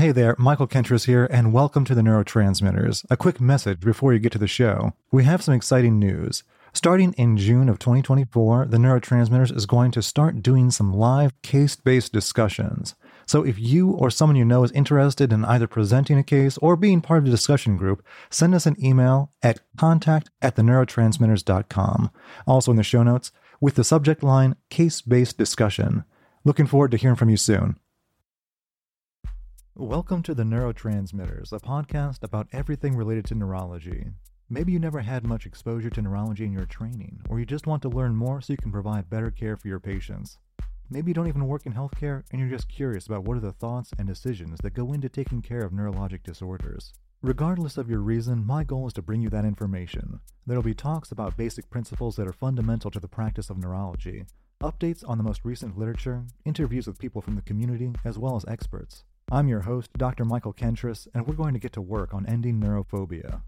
Hey there, Michael Kentris here, and welcome to the Neurotransmitters. A quick message before you get to the show. We have some exciting news. Starting in June of 2024, the Neurotransmitters is going to start doing some live case based discussions. So if you or someone you know is interested in either presenting a case or being part of the discussion group, send us an email at contact at theneurotransmitters.com. Also in the show notes, with the subject line case based discussion. Looking forward to hearing from you soon. Welcome to the Neurotransmitters, a podcast about everything related to neurology. Maybe you never had much exposure to neurology in your training, or you just want to learn more so you can provide better care for your patients. Maybe you don't even work in healthcare and you're just curious about what are the thoughts and decisions that go into taking care of neurologic disorders. Regardless of your reason, my goal is to bring you that information. There will be talks about basic principles that are fundamental to the practice of neurology, updates on the most recent literature, interviews with people from the community, as well as experts. I'm your host, Dr. Michael Kentris, and we're going to get to work on ending neurophobia.